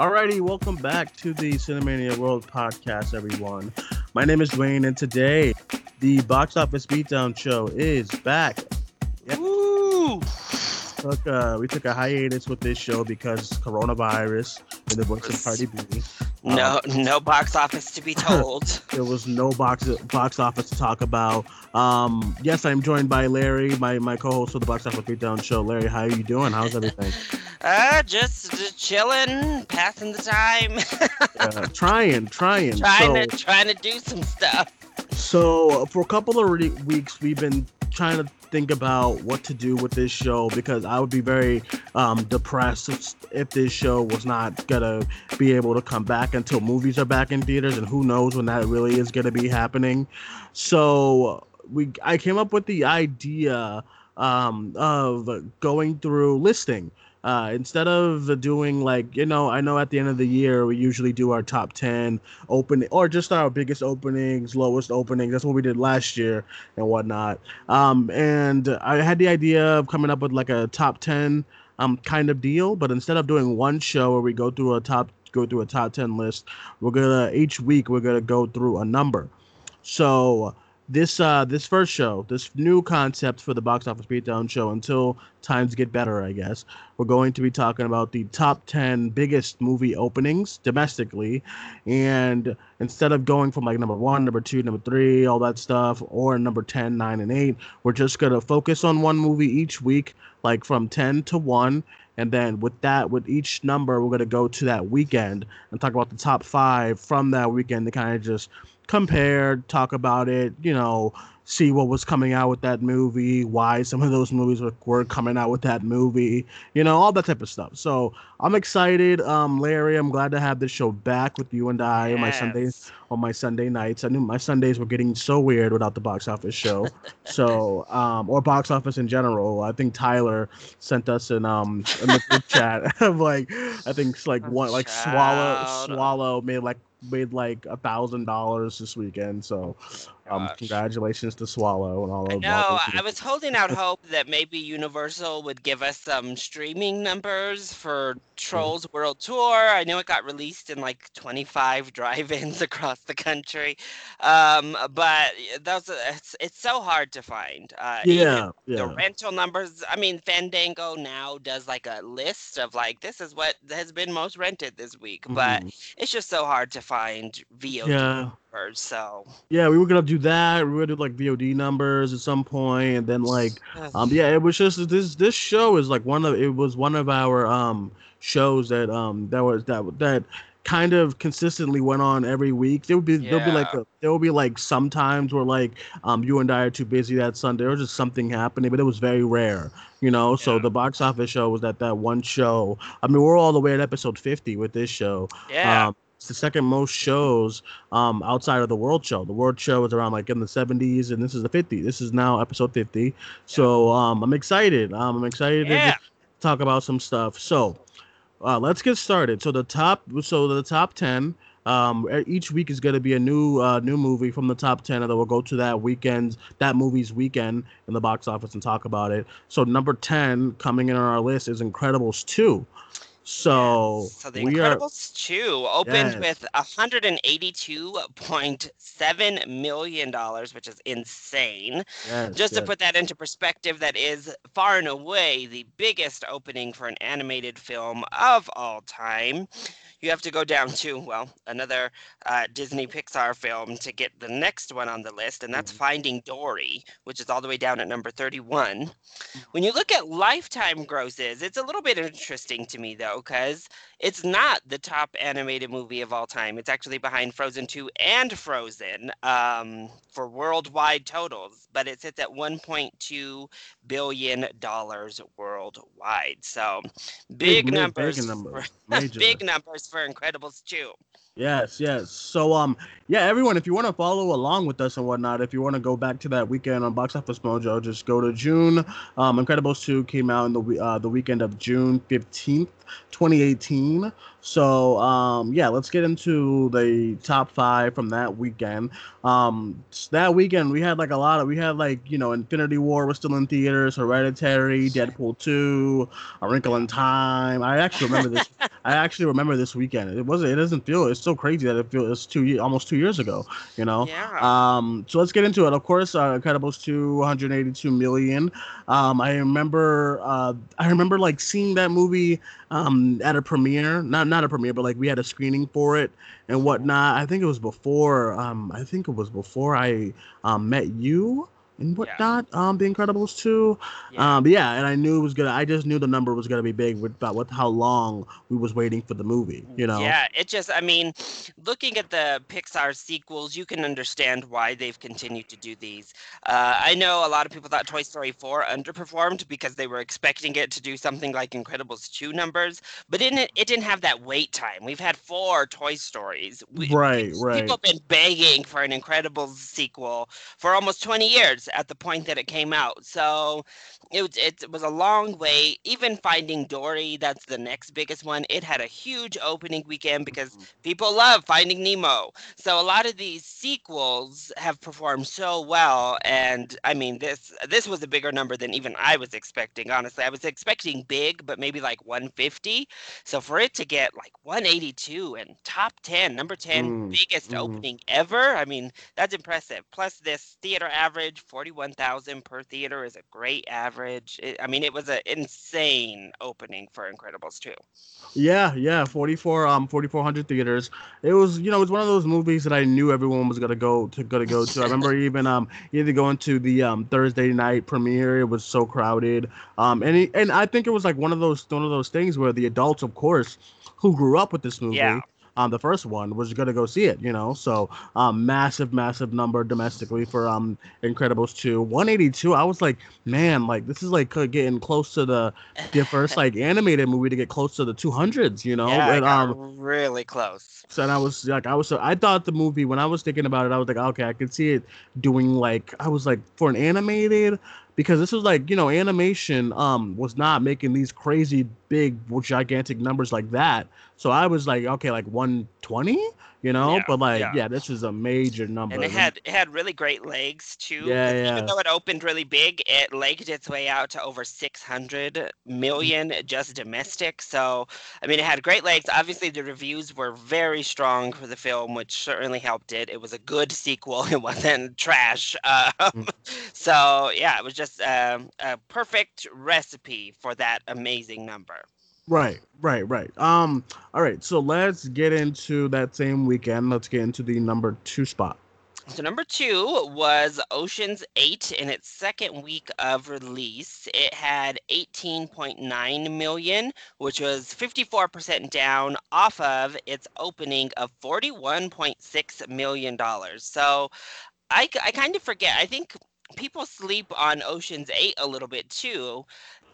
Alrighty, welcome back to the Cinemania World podcast, everyone. My name is Duane, and today the box office beatdown show is back. Yep. Woo! Took, uh, we took a hiatus with this show because coronavirus in the voice of Cardi B. No, um, no box office to be told. there was no box box office to talk about. Um, yes, I'm joined by Larry, my, my co-host of the Box Office Beatdown show. Larry, how are you doing? How's everything? uh, just, just chilling, passing the time. uh, trying, trying, trying so, to trying to do some stuff. So for a couple of re- weeks, we've been trying to think about what to do with this show because I would be very um, depressed if, if this show was not gonna be able to come back until movies are back in theaters, and who knows when that really is gonna be happening. So we, I came up with the idea um, of going through listing uh, instead of doing like you know i know at the end of the year we usually do our top 10 opening or just our biggest openings lowest openings. That's what we did last year and whatnot. Um, and i had the idea of coming up with like a top 10 um, kind of deal but instead of doing one show where we go through a top go through a top 10 list we're gonna each week we're gonna go through a number. So this uh this first show, this new concept for the box office beatdown show until times get better, I guess. We're going to be talking about the top 10 biggest movie openings domestically and instead of going from like number 1, number 2, number 3, all that stuff or number 10, 9 and 8, we're just going to focus on one movie each week like from 10 to 1 and then with that with each number we're going to go to that weekend and talk about the top 5 from that weekend to kind of just compare, talk about it, you know, see what was coming out with that movie, why some of those movies were, were coming out with that movie, you know, all that type of stuff. So I'm excited, um, Larry. I'm glad to have this show back with you and I yes. on my Sundays on my Sunday nights. I knew my Sundays were getting so weird without the box office show. so um, or box office in general. I think Tyler sent us an um in the group chat of like I think it's like one like swallow swallow made like made like a thousand dollars this weekend. So, um, congratulations to Swallow and all of. That. No, I was holding out hope that maybe Universal would give us some streaming numbers for Trolls mm. World Tour. I know it got released in like 25 drive-ins across the country, um, but those it's, it's so hard to find. Uh, yeah, yeah. The rental numbers. I mean, Fandango now does like a list of like this is what has been most rented this week, mm-hmm. but it's just so hard to find VOD yeah. Numbers. So yeah, we were gonna do that. We were gonna do like VOD numbers at some point, and then like um yeah, it was just this this show is like one of it was one of our um shows that um that was that that kind of consistently went on every week. There would be yeah. there'll be like a, there will be like sometimes where like um you and I are too busy that Sunday or just something happening, but it was very rare, you know. Yeah. So the box office show was that that one show. I mean, we're all the way at episode fifty with this show. Yeah. Um, it's the second most shows um, outside of the World Show. The World Show was around like in the 70s, and this is the 50. This is now episode 50. So um, I'm excited. Um, I'm excited yeah. to talk about some stuff. So uh, let's get started. So the top, so the top ten. Um, each week is going to be a new uh, new movie from the top ten, and then we'll go to that weekend, that movie's weekend in the box office and talk about it. So number ten coming in on our list is Incredibles two. So, yes. so the Incredibles are, 2 opened yes. with 182.7 million dollars, which is insane. Yes, Just to put that into perspective, that is far and away the biggest opening for an animated film of all time you have to go down to well another uh, Disney Pixar film to get the next one on the list, and that's mm-hmm. Finding Dory, which is all the way down at number 31. Mm-hmm. When you look at lifetime grosses, it's a little bit interesting to me though, because it's not the top animated movie of all time. It's actually behind Frozen 2 and Frozen um, for worldwide totals, but it sits at 1.2 billion dollars worldwide. So big, big numbers, big numbers, for, big numbers for Incredibles 2. Yes, yes. So um yeah, everyone, if you want to follow along with us and whatnot, if you want to go back to that weekend on Box Office Mojo, just go to June. Um, Incredibles 2 came out in the uh, the weekend of June 15th, 2018. So um, yeah, let's get into the top five from that weekend. Um, that weekend we had like a lot of we had like you know Infinity War was still in theaters, Hereditary, Deadpool 2, A Wrinkle in Time. I actually remember this. I actually remember this weekend. It wasn't. It doesn't feel. It's so crazy that it feels. It's two almost two years ago. You know. Yeah. Um. So let's get into it. Of course, uh, Incredibles 2, 182 million. Um. I remember. Uh. I remember like seeing that movie. Um. At a premiere. Not not a premiere, but like we had a screening for it and whatnot. I think it was before. Um. I think it was before I um met you and whatnot. Yeah. Um, The Incredibles 2. Yeah. Um, yeah, and I knew it was gonna. I just knew the number was gonna be big with about what how long we was waiting for the movie. You know. Yeah, it just. I mean, looking at the Pixar sequels, you can understand why they've continued to do these. Uh, I know a lot of people thought Toy Story 4 underperformed because they were expecting it to do something like Incredibles 2 numbers, but in it, it didn't have that wait time. We've had four Toy Stories. We, right, right. People have been begging for an Incredibles sequel for almost 20 years at the point that it came out. So it was, it was a long way. Even Finding Dory, that's the next biggest one. It had a huge opening weekend because mm-hmm. people love Finding Nemo. So a lot of these sequels have performed so well, and I mean this this was a bigger number than even I was expecting. Honestly, I was expecting big, but maybe like 150. So for it to get like 182 and top 10, number 10 mm, biggest mm. opening ever, I mean that's impressive. Plus this theater average 41,000 per theater is a great average. It, I mean, it was an insane opening for Incredibles 2. Yeah, yeah, 44 um 4400 theaters. It was, you know, it was one of those movies that I knew everyone was going to go to to go to. I remember even um either going to the um Thursday night premiere. It was so crowded. Um and he, and I think it was like one of those one of those things where the adults of course who grew up with this movie yeah um, the first one was gonna go see it, you know. So um, massive, massive number domestically for um Incredibles 2. 182. I was like, man, like this is like getting close to the the first like animated movie to get close to the 200s, you know. Yeah, and, um, really close. So and I was like, I was so I thought the movie when I was thinking about it, I was like, okay, I could see it doing like I was like for an animated because this was like you know animation um was not making these crazy big gigantic numbers like that. So i was like okay like 120 you know yeah, but like yeah. yeah. this is a major number and it had it had really great legs too yeah, yeah. even though it opened really big it legged its way out to over 600 million just domestic so i mean it had great legs obviously the reviews were very strong for the film which certainly helped it it was a good sequel it wasn't trash um, mm. so yeah it was just um, a perfect recipe for that amazing number Right, right, right. Um, all right, so let's get into that same weekend. Let's get into the number two spot. So number two was Ocean's Eight in its second week of release. It had 18.9 million, which was 54% down off of its opening of 41.6 million dollars. So I, I kind of forget. I think people sleep on Ocean's Eight a little bit too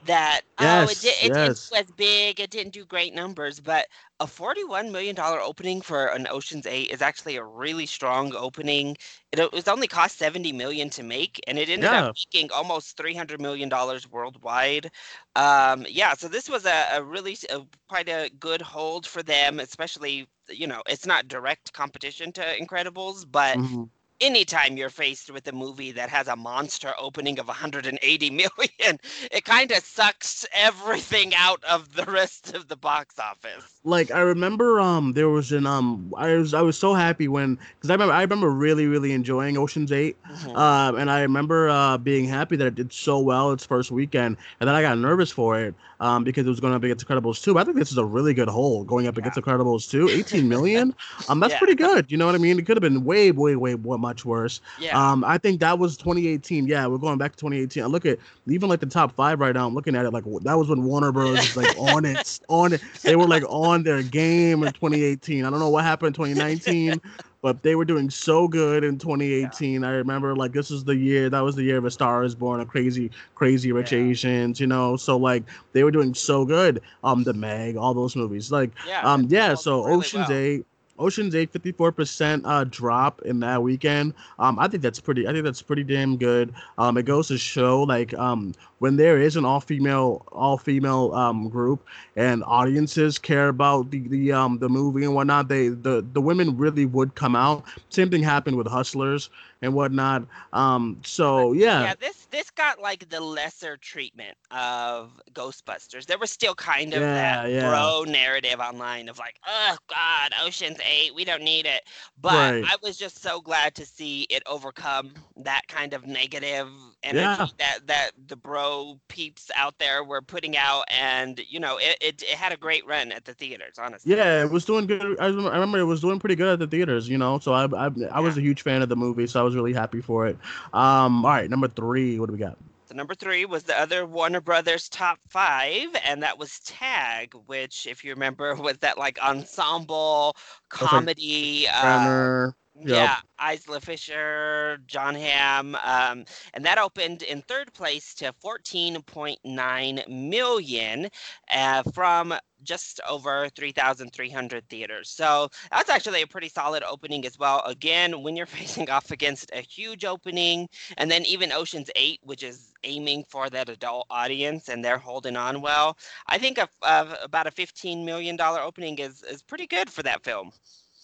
that yes, oh it, did, it, yes. it was big it didn't do great numbers but a 41 million dollar opening for an oceans 8 is actually a really strong opening it, it was only cost 70 million to make and it ended yeah. up making almost 300 million dollars worldwide um, yeah so this was a, a really a, quite a good hold for them especially you know it's not direct competition to incredibles but mm-hmm anytime you're faced with a movie that has a monster opening of 180 million, it kind of sucks everything out of the rest of the box office. Like I remember, um, there was an um, I was I was so happy when because I remember I remember really really enjoying Ocean's 8 mm-hmm. um, and I remember uh being happy that it did so well its first weekend, and then I got nervous for it um because it was going up against Incredibles 2. I think this is a really good hole going up yeah. against Incredibles 2. 18 million, um, that's yeah. pretty good. You know what I mean? It could have been way way way much worse. Yeah. Um, I think that was 2018. Yeah, we're going back to 2018. I look at even like the top five right now. I'm looking at it like that was when Warner Bros. was like on it, on it. They were like on their game in 2018. I don't know what happened in 2019, but they were doing so good in 2018. Yeah. I remember like this was the year that was the year of A Star Is Born, a crazy, crazy rich yeah. Asians, you know. So like they were doing so good. Um, The Meg, all those movies, like yeah, um, yeah. So really Ocean's well. Eight. Ocean's Eight, 54% uh, drop in that weekend. Um, I think that's pretty. I think that's pretty damn good. Um, it goes to show like um, when there is an all female all female um, group and audiences care about the the um the movie and whatnot, they the the women really would come out. Same thing happened with Hustlers and whatnot. Um, so yeah, yeah, this this got like the lesser treatment of Ghostbusters. There was still kind of yeah, that yeah. bro narrative online of like, oh God, Ocean's Eight, we don't need it. But right. I was just so glad to see it overcome that kind of negative energy yeah. that that the bro peeps out there were putting out, and you know, it, it, it had a great run at the theaters. Honestly, yeah, it was doing good. I remember it was doing pretty good at the theaters. You know, so I I, I was a huge fan of the movie, so I was really happy for it. Um, all right, number three, what do we got? So number three was the other Warner Brothers top five, and that was Tag, which, if you remember, was that like ensemble comedy. Uh, Yep. Yeah, Isla Fisher, Jon Hamm, um, and that opened in third place to 14.9 million uh, from just over 3,300 theaters. So that's actually a pretty solid opening as well. Again, when you're facing off against a huge opening, and then even Ocean's 8, which is aiming for that adult audience and they're holding on well, I think a, a, about a $15 million opening is, is pretty good for that film.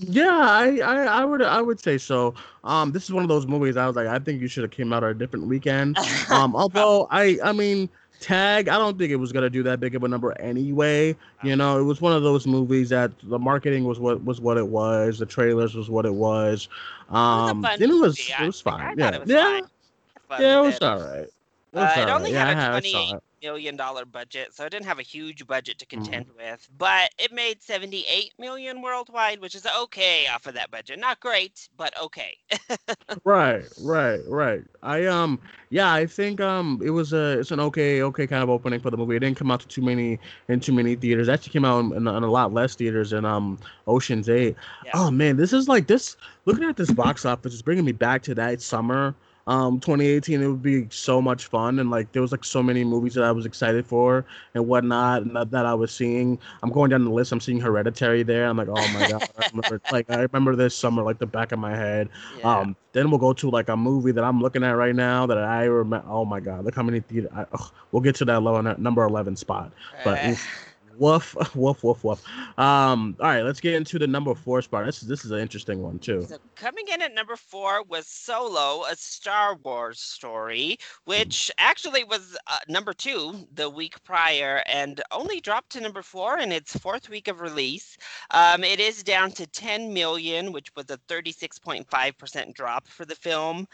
Yeah, I, I, I would I would say so. Um, this is one of those movies I was like, I think you should have came out on a different weekend. Um, although I I mean Tag, I don't think it was gonna do that big of a number anyway. You know, it was one of those movies that the marketing was what was what it was, the trailers was what it was. Um, it was, it was, it was fine. Yeah, it was yeah, fine. yeah, it was all right. Uh, it only had a twenty million dollar budget, so it didn't have a huge budget to mm-hmm. contend mm. with. But it made seventy eight million worldwide, which is okay off of that budget. Not great, but okay. right, right, right. I um, yeah, I think um, it was a it's an okay, okay kind of opening for the movie. It didn't come out to too many in too many theaters. It actually came out in, in, a lot less theaters than um Ocean's Eight. Yeah. Oh man, this is like this. Looking at this box office is bringing me back to that summer um 2018 it would be so much fun and like there was like so many movies that i was excited for and whatnot and that, that i was seeing. I'm going down the list. I'm seeing hereditary there. I'm like oh my god I remember, like i remember this summer like the back of my head. Yeah. um then we'll go to like a movie that i'm looking at right now that i remember oh my god look how many theater I, we'll get to that low number 11 spot. But Woof, woof, woof, woof. Um, all right, let's get into the number four spot. This is this is an interesting one too. So coming in at number four was Solo, a Star Wars story, which actually was uh, number two the week prior, and only dropped to number four in its fourth week of release. Um, it is down to 10 million, which was a 36.5% drop for the film,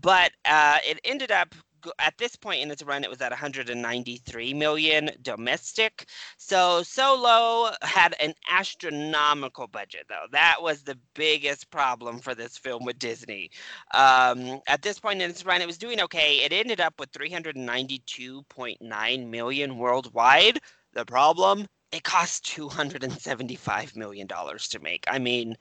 but uh, it ended up at this point in its run, it was at 193 million domestic. So Solo had an astronomical budget, though. That was the biggest problem for this film with Disney. Um, at this point in its run, it was doing okay. It ended up with 392.9 million worldwide. The problem, it cost 275 million dollars to make. I mean,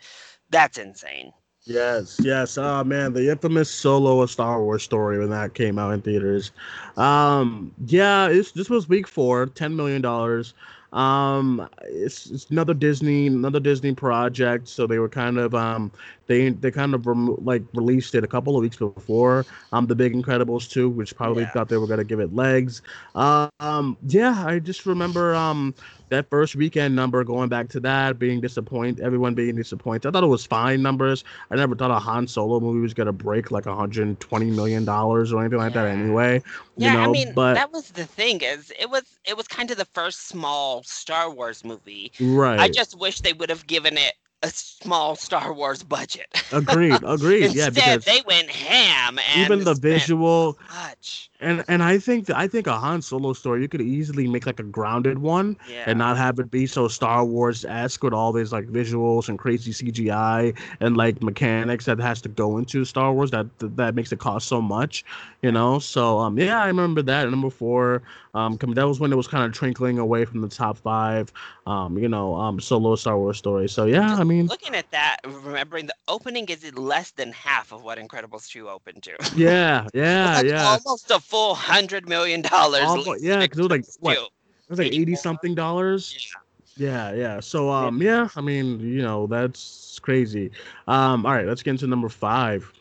that's insane. Yes, yes. Oh man, the infamous Solo a Star Wars story when that came out in theaters. Um, yeah, it's this was week four, ten million dollars. Um, it's, it's another Disney, another Disney project. So they were kind of um, they they kind of rem- like released it a couple of weeks before um, the Big Incredibles two, which probably yeah. thought they were gonna give it legs. Um, yeah, I just remember um that first weekend number going back to that being disappointed everyone being disappointed i thought it was fine numbers i never thought a han solo movie was going to break like 120 million dollars or anything like yeah. that anyway yeah know? i mean but that was the thing is it was it was kind of the first small star wars movie right i just wish they would have given it a small Star Wars budget. agreed, agreed. yeah, because they went ham. even the visual, much. and and I think that, I think a Han Solo story you could easily make like a grounded one yeah. and not have it be so Star Wars esque with all these like visuals and crazy CGI and like mechanics that has to go into Star Wars that that makes it cost so much, you know. So um yeah, I remember that. Number four, um, that was when it was kind of trickling away from the top five. Um, you know, um, solo Star Wars story. So yeah, Just I mean, looking at that, remembering the opening is less than half of what Incredibles two opened to. Yeah, yeah, yeah. Almost a full hundred million dollars. Yeah, because it was like what? It was like eighty something dollars. Yeah. Yeah, yeah. So um yeah, I mean, you know, that's crazy. Um all right, let's get into number 5.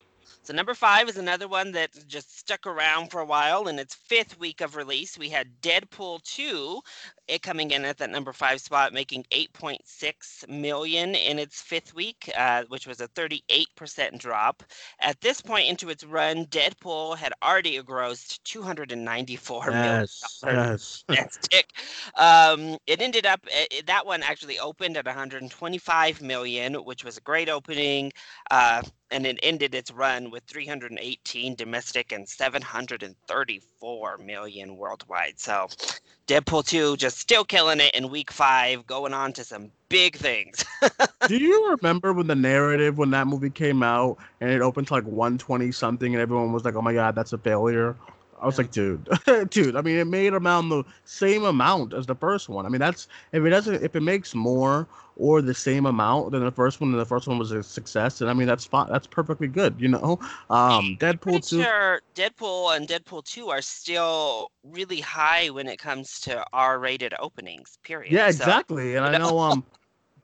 So number five is another one that just stuck around for a while. In its fifth week of release, we had Deadpool 2, it coming in at that number five spot, making 8.6 million in its fifth week, uh, which was a 38% drop. At this point into its run, Deadpool had already grossed 294 yes, million. Yes. Fantastic. um, it ended up it, that one actually opened at 125 million, which was a great opening. Uh, and it ended its run with 318 domestic and 734 million worldwide. So Deadpool 2 just still killing it in week five, going on to some big things. Do you remember when the narrative, when that movie came out and it opened to like 120 something and everyone was like, oh my God, that's a failure? I was like, dude, dude. I mean, it made around the same amount as the first one. I mean, that's if it doesn't, if it makes more or the same amount than the first one, and the first one was a success, and I mean, that's fine. That's perfectly good, you know. Um, Deadpool two, sure Deadpool and Deadpool two are still really high when it comes to R-rated openings. Period. Yeah, exactly. So, and I know, um.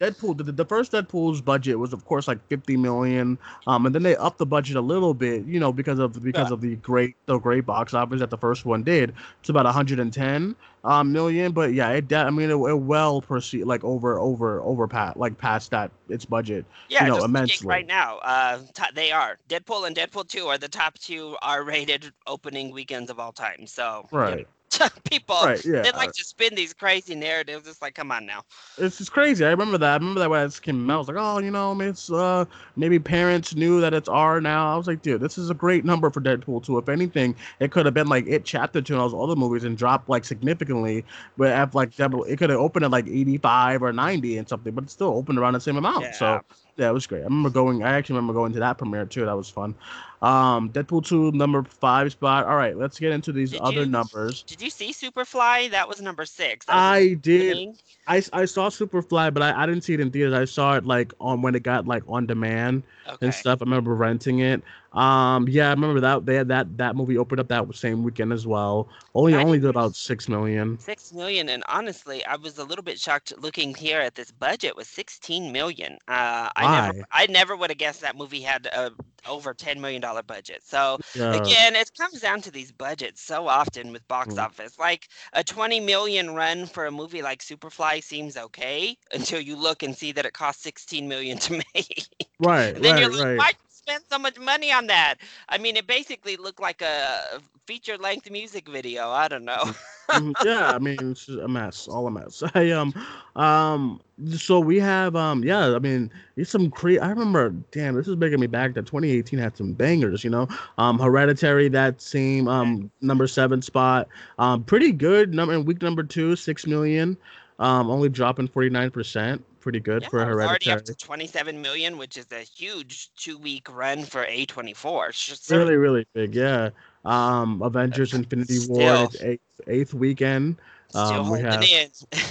Deadpool, the, the first Deadpool's budget was of course like 50 million, um, and then they upped the budget a little bit, you know, because of because yeah. of the great the great box office that the first one did. It's about 110 um, million, but yeah, it I mean it, it well proceed like over over over pat like past that its budget. Yeah, you know, immensely. right now, uh, t- they are Deadpool and Deadpool 2 are the top two R-rated opening weekends of all time. So right. You know people right, yeah. they like to spin these crazy narratives. It's like, come on now. It's just crazy. I remember that. I remember that when it came out. I was like, oh, you know, it's uh maybe parents knew that it's R now. I was like, dude, this is a great number for Deadpool 2. If anything, it could have been like it chapter two and all those other movies and dropped like significantly. But at like it could have opened at like 85 or 90 and something, but it still opened around the same amount. Yeah. So yeah, it was great. I remember going. I actually remember going to that premiere too. That was fun. Um, Deadpool two number five spot. All right, let's get into these did other you, numbers. Did you see Superfly? That was number six. I did. I, I saw Superfly, but I, I didn't see it in theaters. I saw it like on when it got like on demand okay. and stuff. I remember renting it. Um, yeah, I remember that they had that that movie opened up that same weekend as well. Only I only did about six million. Six million, and honestly, I was a little bit shocked looking here at this budget was sixteen million. Uh, I never I never would have guessed that movie had a over ten million dollar budget. So yeah. again, it comes down to these budgets so often with box mm. office. Like a twenty million run for a movie like Superfly seems okay until you look and see that it cost sixteen million to make. Right. then right, you're like, right. why spend so much money on that? I mean, it basically looked like a feature length music video. I don't know. Mm, yeah, I mean, it's a mess, all a mess. I um, um, so we have um, yeah, I mean, it's some crazy. I remember, damn, this is making me back that 2018 had some bangers. You know, um, Hereditary, that same um number seven spot, um, pretty good number in week number two, six million, um, only dropping 49 percent pretty good yeah, for Hereditary. Already up to 27 million, which is a huge two week run for A24. It's really, really big. Yeah. Um, Avengers Infinity Still. War, eighth, eighth weekend. Um, we have,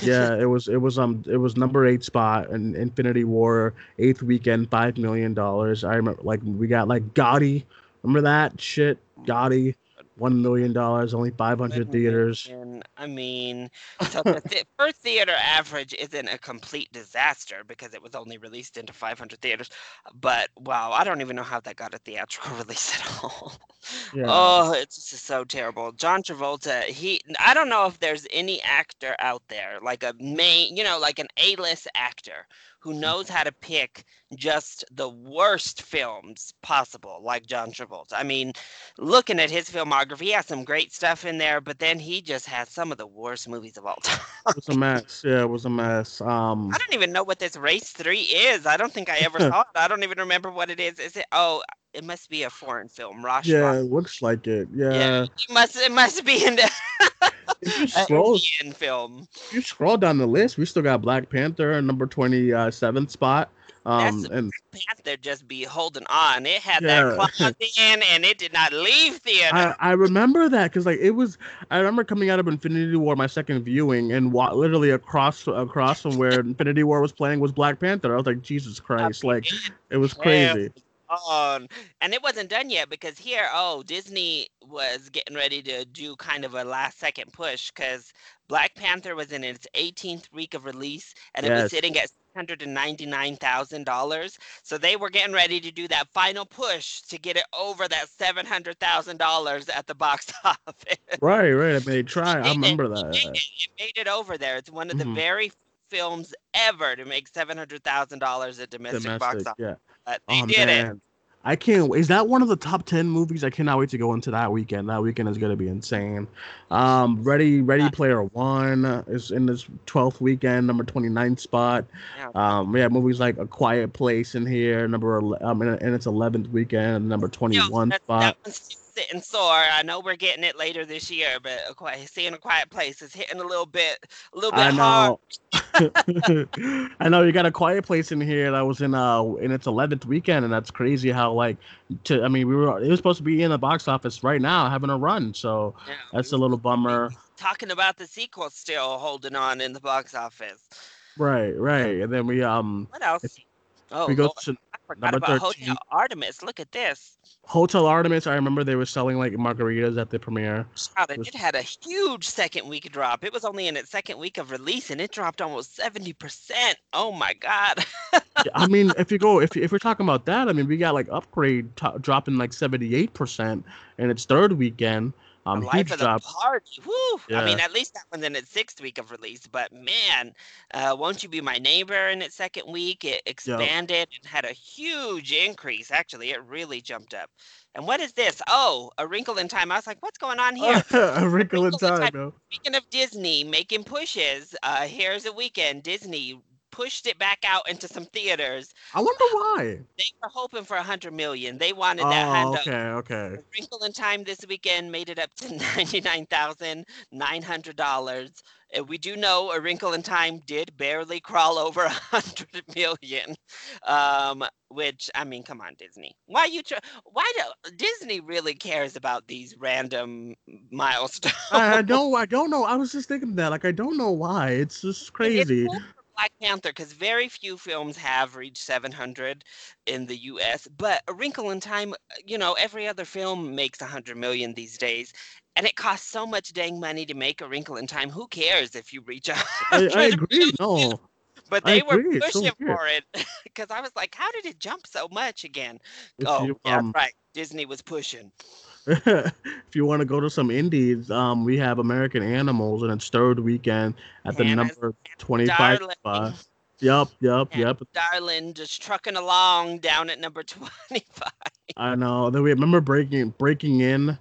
yeah, it was it was um it was number eight spot in Infinity War eighth weekend five million dollars. I remember like we got like Gotti, remember that shit Gotti one million dollars, only five hundred theaters. I mean, so the th- first theater average isn't a complete disaster because it was only released into five hundred theaters. But wow, I don't even know how that got a theatrical release at all. Yeah. Oh, it's just so terrible. John Travolta, he I don't know if there's any actor out there like a main, you know, like an A-list actor who knows how to pick just the worst films possible, like John Travolta. I mean, looking at his filmography, he has some great stuff in there, but then he just has some of the worst movies of all time. it was a mess. Yeah, it was a mess. Um, I don't even know what this Race Three is. I don't think I ever saw it. I don't even remember what it is. Is it? Oh, it must be a foreign film. Rosh. Yeah, it looks like it. Yeah. yeah it must. It must be in the. if you scroll, film. You scroll down the list, we still got Black Panther, number twenty seventh spot. Um, That's and Panther just be holding on. It had yeah. that clock in, and it did not leave theater. I, I remember that because like it was. I remember coming out of Infinity War, my second viewing, and wa- literally across across from where Infinity War was playing was Black Panther. I was like, Jesus Christ! Like it was crazy. On. And it wasn't done yet because here, oh, Disney was getting ready to do kind of a last second push because Black Panther was in its 18th week of release and yes. it was sitting at $699,000. So they were getting ready to do that final push to get it over that $700,000 at the box office. Right, right. I mean, tried. I remember it, that. It made, it, it made, it, over there. It's one of the mm-hmm. very films ever to make $700,000 at domestic, domestic box office. Yeah. But they oh, did man. it. I can't. Is that one of the top ten movies? I cannot wait to go into that weekend. That weekend is going to be insane. Um, Ready Ready Player One is in this twelfth weekend, number 29th spot. Um, we have movies like A Quiet Place in here, number um, in its eleventh weekend, number twenty one spot sitting sore. I know we're getting it later this year, but a quiet, seeing a quiet place is hitting a little bit, a little bit I know. I know you got a quiet place in here that was in uh in its eleventh weekend, and that's crazy how like to I mean we were it was supposed to be in the box office right now having a run, so yeah, that's a little bummer. Talking about the sequel still holding on in the box office. Right, right, and then we um. What else? Oh, we go to forgot about 13. Hotel Artemis. Look at this. Hotel Artemis. I remember they were selling like margaritas at the premiere. Wow, it, it had a huge second week drop. It was only in its second week of release, and it dropped almost seventy percent. Oh my god. yeah, I mean, if you go, if if we're talking about that, I mean, we got like Upgrade t- dropping like seventy eight percent in its third weekend. Um, life of the party. Woo! Yeah. I mean, at least that one's in its sixth week of release. But man, uh, won't you be my neighbor? In its second week, it expanded yep. and had a huge increase. Actually, it really jumped up. And what is this? Oh, a wrinkle in time. I was like, what's going on here? a, wrinkle a wrinkle in time. In time. Speaking of Disney making pushes, uh, here's a weekend. Disney pushed it back out into some theaters. I wonder why. They were hoping for a hundred million. They wanted that. Oh, okay, okay. Wrinkle in Time this weekend made it up to ninety nine thousand nine hundred dollars. And we do know A Wrinkle in Time did barely crawl over a hundred million, um, which I mean, come on, Disney. Why you? Tr- why do Disney really cares about these random milestones? I, I don't. I don't know. I was just thinking that. Like, I don't know why. It's just crazy. It's cool Black Panther because very few films have reached 700 in the U.S. But A Wrinkle in Time, you know, every other film makes 100 million these days, and it costs so much dang money to make A Wrinkle in Time. Who cares if you reach I agree. No. But they were pushing so for it because I was like, how did it jump so much again? If oh, you, yeah, um, right. Disney was pushing. if you want to go to some indies, um, we have American Animals and its third weekend at the number 25 spot. Yep, yep, yep. Darling just trucking along down at number 25. I know. Then we remember breaking breaking in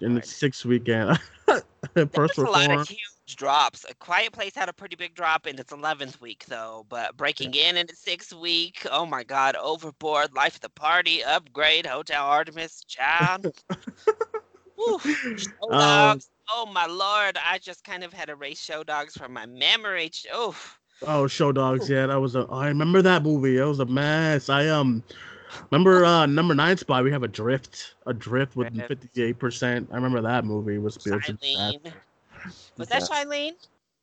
in the sixth weekend. First a lot of huge drops. A Quiet Place had a pretty big drop in its 11th week, though. But Breaking In in its sixth week, oh my God, Overboard, Life of the Party, Upgrade, Hotel Artemis, Child. show um, dogs. oh my lord, I just kind of had to erase Show Dogs from my memory. Oh. Oh, Show Dogs, yeah, that was a. I remember that movie. It was a mess. I um. Remember uh number nine spot we have Adrift, A drift with fifty eight percent. I remember that movie was was that Shailene?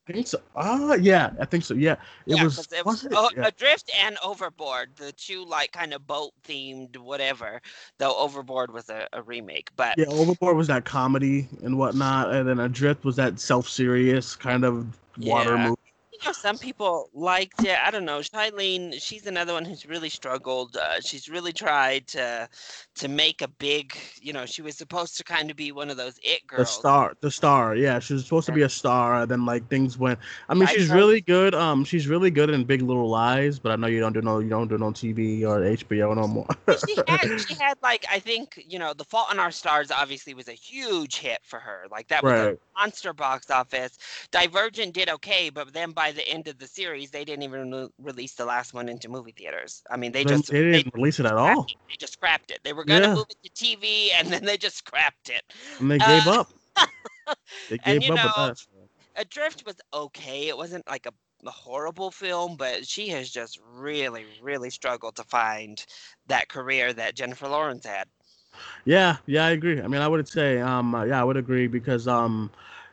I think so. Ah, uh, yeah, I think so. Yeah, it yeah, was. It was, was it? yeah. Adrift and Overboard, the two like kind of boat themed whatever. Though Overboard was a, a, remake, but yeah, Overboard was that comedy and whatnot, and then Adrift was that self serious kind of water yeah. movie know, some people liked it. I don't know. Shailene, she's another one who's really struggled. Uh, she's really tried to to make a big. You know, she was supposed to kind of be one of those it girls. The star, the star. Yeah, she was supposed to be a star. And then like things went. I mean, I she's really good. Um, she's really good in Big Little Lies. But I know you don't do no, you don't do no TV or HBO no more. she had, she had like I think you know, The Fault in Our Stars obviously was a huge hit for her. Like that was right. a monster box office. Divergent did okay, but then by the end of the series, they didn't even re- release the last one into movie theaters. I mean, they just they didn't they release it at all. It. They just scrapped it. They were gonna yeah. move it to TV, and then they just scrapped it. And they gave uh, up. they gave and, up know, with us. Adrift was okay. It wasn't like a a horrible film, but she has just really, really struggled to find that career that Jennifer Lawrence had. Yeah, yeah, I agree. I mean, I would say, um, yeah, I would agree because, um,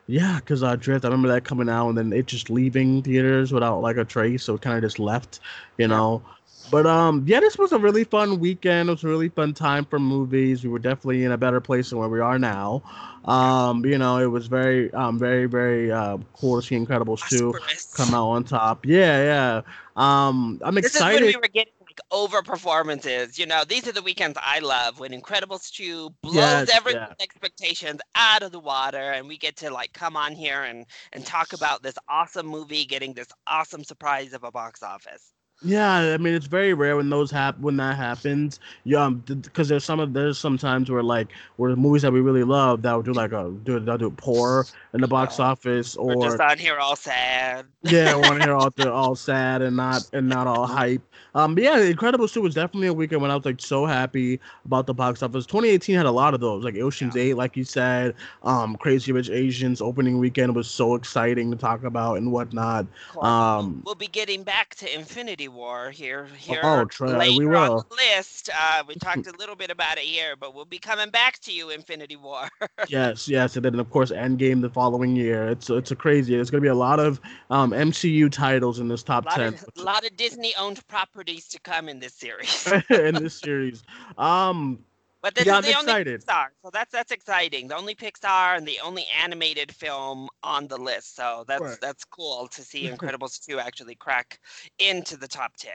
yeah, because uh, Drift, I remember that coming out and then it just leaving theaters without like a trace, so it kind of just left, you know. But um, yeah, this was a really fun weekend. It was a really fun time for movies. We were definitely in a better place than where we are now. Um, you know, it was very, um, very, very uh, cool to see Incredibles two come out on top. Yeah, yeah. Um, I'm this excited. Is when we were getting over performances. You know, these are the weekends I love when Incredibles two blows yes, everyone's yeah. expectations out of the water, and we get to like come on here and and talk about this awesome movie getting this awesome surprise of a box office. Yeah, I mean it's very rare when those happen when that happens. Yeah, because there's some of there's some times where like where the movies that we really love that would do like a do they'll do poor in the box office or We're just on here all sad. Yeah, on here all the all sad and not and not all hype. Um, but yeah, Incredibles 2 was definitely a weekend when I was like so happy about the box office. 2018 had a lot of those, like Ocean's yeah. 8, like you said. Um, Crazy Rich Asians opening weekend was so exciting to talk about and whatnot. Um, we'll be getting back to Infinity War here here oh, try, later we will. on the list. Uh, we talked a little bit about it here, but we'll be coming back to you, Infinity War. yes, yes, and then of course Endgame the following year. It's it's a crazy. It's going to be a lot of um, MCU titles in this top a ten. Of, a lot of Disney owned properties to come in this series. in this series. Um, but this yeah, is the I'm only excited. Pixar, so that's that's exciting. The only Pixar and the only animated film on the list. So that's right. that's cool to see Incredibles 2 actually crack into the top 10.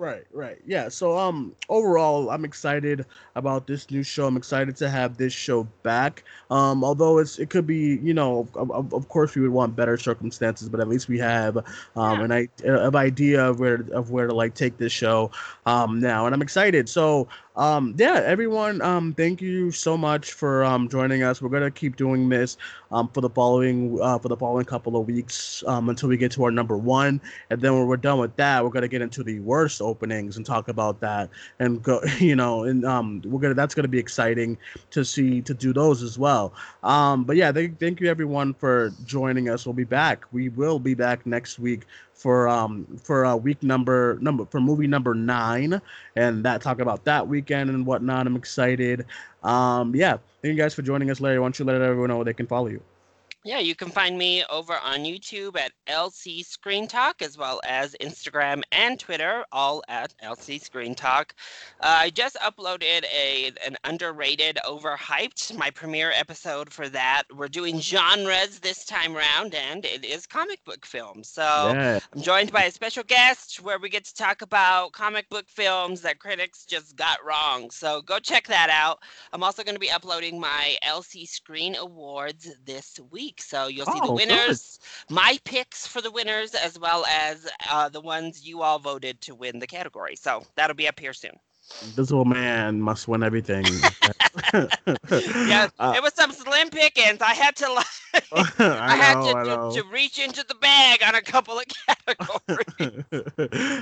Right, right. Yeah. So um overall I'm excited about this new show. I'm excited to have this show back. Um although it's it could be, you know, of, of course we would want better circumstances, but at least we have um yeah. an, an idea of where of where to like take this show um now and I'm excited. So um yeah everyone um thank you so much for um joining us. We're gonna keep doing this um for the following uh for the following couple of weeks um until we get to our number one. And then when we're done with that we're gonna get into the worst openings and talk about that and go you know and um we're gonna that's gonna be exciting to see to do those as well. Um but yeah thank, thank you everyone for joining us. We'll be back. We will be back next week for um for uh, week number number for movie number nine, and that talk about that weekend and whatnot. I'm excited. Um, yeah, thank you guys for joining us, Larry. Why don't you let everyone know where they can follow you? Yeah, you can find me over on YouTube at LC Screen Talk, as well as Instagram and Twitter, all at LC Screen Talk. Uh, I just uploaded a an underrated, overhyped, my premiere episode for that. We're doing genres this time around, and it is comic book films. So yeah. I'm joined by a special guest where we get to talk about comic book films that critics just got wrong. So go check that out. I'm also going to be uploading my LC Screen Awards this week week. So you'll see oh, the winners, good. my picks for the winners, as well as uh, the ones you all voted to win the category. So that'll be up here soon. Invisible Man must win everything. yeah, uh, it was some slim pickings. I had to, like, I, I, had know, to, to, to, reach into the bag on a couple of categories.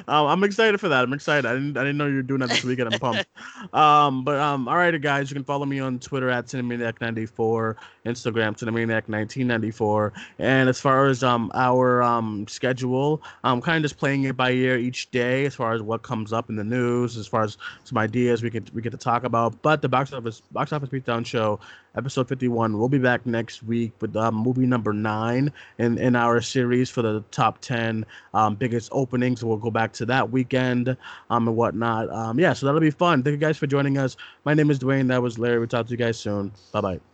um, I'm excited for that. I'm excited. I didn't, I didn't know you were doing that this weekend. I'm pumped. um, but um, all right, guys, you can follow me on Twitter at Cinemaniac94, Instagram Cinemaniac1994, and as far as um our um schedule, I'm kind of just playing it by ear each day as far as what comes up in the news, as far as some ideas we could we get to talk about. But the box office box office beatdown show, episode fifty one, we'll be back next week with um, movie number nine in in our series for the top ten um, biggest openings. We'll go back to that weekend um and whatnot. Um yeah, so that'll be fun. Thank you guys for joining us. My name is Duane. That was Larry. We'll talk to you guys soon. Bye bye.